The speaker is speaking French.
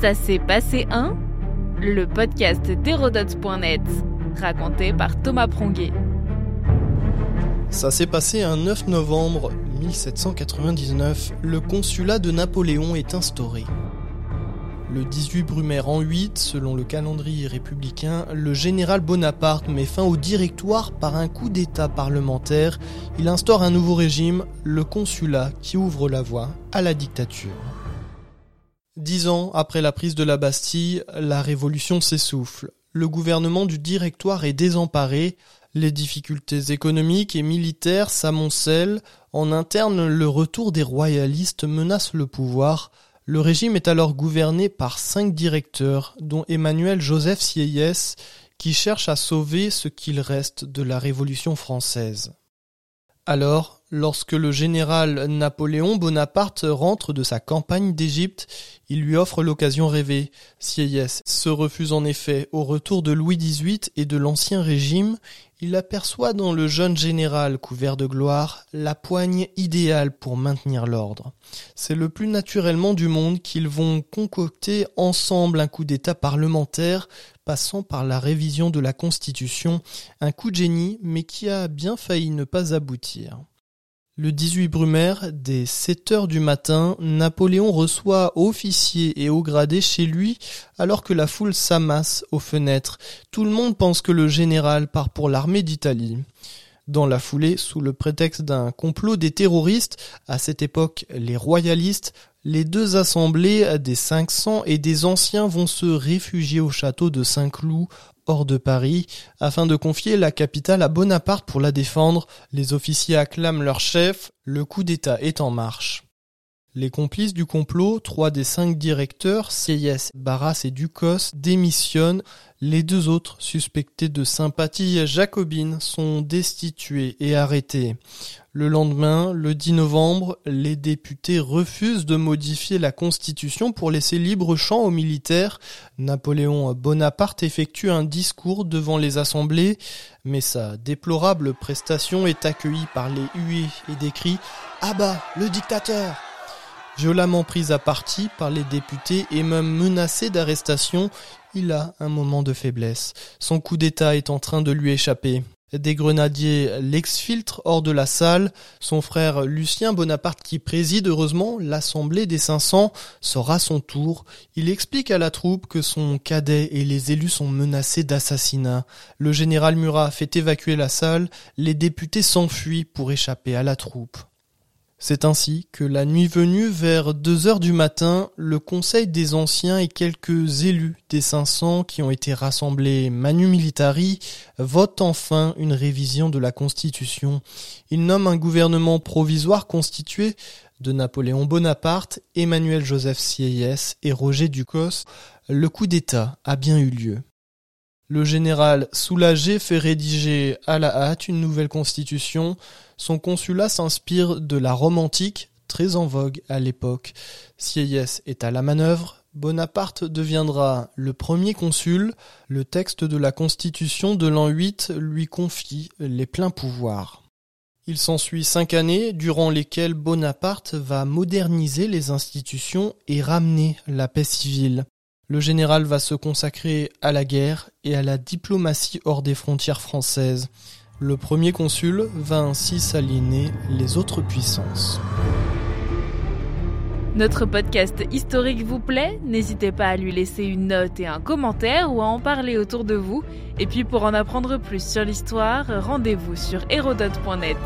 Ça s'est passé un Le podcast d'Hérodote.net, raconté par Thomas Pronguet. Ça s'est passé un 9 novembre 1799, le consulat de Napoléon est instauré. Le 18 Brumaire en 8, selon le calendrier républicain, le général Bonaparte met fin au directoire par un coup d'état parlementaire. Il instaure un nouveau régime, le consulat, qui ouvre la voie à la dictature. Dix ans après la prise de la Bastille, la révolution s'essouffle. Le gouvernement du Directoire est désemparé, les difficultés économiques et militaires s'amoncellent, en interne le retour des royalistes menace le pouvoir, le régime est alors gouverné par cinq directeurs, dont Emmanuel Joseph Sieyès, qui cherche à sauver ce qu'il reste de la Révolution française. Alors, lorsque le général Napoléon Bonaparte rentre de sa campagne d'Égypte, il lui offre l'occasion rêvée. Sieyès se refuse en effet au retour de Louis XVIII et de l'Ancien Régime, il aperçoit dans le jeune général couvert de gloire la poigne idéale pour maintenir l'ordre. C'est le plus naturellement du monde qu'ils vont concocter ensemble un coup d'État parlementaire passant par la révision de la Constitution, un coup de génie mais qui a bien failli ne pas aboutir. Le 18 Brumaire, dès 7 heures du matin, Napoléon reçoit officiers et hauts gradés chez lui alors que la foule s'amasse aux fenêtres. Tout le monde pense que le général part pour l'armée d'Italie. Dans la foulée, sous le prétexte d'un complot des terroristes, à cette époque les royalistes, les deux assemblées des 500 et des anciens vont se réfugier au château de Saint-Cloud hors de Paris, afin de confier la capitale à Bonaparte pour la défendre. Les officiers acclament leur chef, le coup d'État est en marche. Les complices du complot, trois des cinq directeurs, Sieyès, Barras et Ducos, démissionnent. Les deux autres, suspectés de sympathie jacobine, sont destitués et arrêtés. Le lendemain, le 10 novembre, les députés refusent de modifier la Constitution pour laisser libre champ aux militaires. Napoléon Bonaparte effectue un discours devant les assemblées, mais sa déplorable prestation est accueillie par les huées et des cris « Ah bah, le dictateur !» Violemment pris à partie par les députés et même menacé d'arrestation, il a un moment de faiblesse. Son coup d'État est en train de lui échapper. Des grenadiers l'exfiltrent hors de la salle. Son frère Lucien Bonaparte, qui préside heureusement l'Assemblée des 500, sort à son tour. Il explique à la troupe que son cadet et les élus sont menacés d'assassinat. Le général Murat fait évacuer la salle. Les députés s'enfuient pour échapper à la troupe. C'est ainsi que la nuit venue, vers deux heures du matin, le Conseil des Anciens et quelques élus des 500 qui ont été rassemblés manu militari votent enfin une révision de la Constitution. Ils nomment un gouvernement provisoire constitué de Napoléon Bonaparte, Emmanuel Joseph Sieyès et Roger Ducos. Le coup d'État a bien eu lieu. Le général soulagé fait rédiger à la hâte une nouvelle constitution. Son consulat s'inspire de la Rome antique, très en vogue à l'époque. Sieyès est à la manœuvre. Bonaparte deviendra le premier consul. Le texte de la constitution de l'an 8 lui confie les pleins pouvoirs. Il s'ensuit cinq années durant lesquelles Bonaparte va moderniser les institutions et ramener la paix civile. Le général va se consacrer à la guerre et à la diplomatie hors des frontières françaises. Le premier consul va ainsi s'aligner les autres puissances. Notre podcast historique vous plaît? N'hésitez pas à lui laisser une note et un commentaire ou à en parler autour de vous. Et puis pour en apprendre plus sur l'histoire, rendez-vous sur hérodote.net.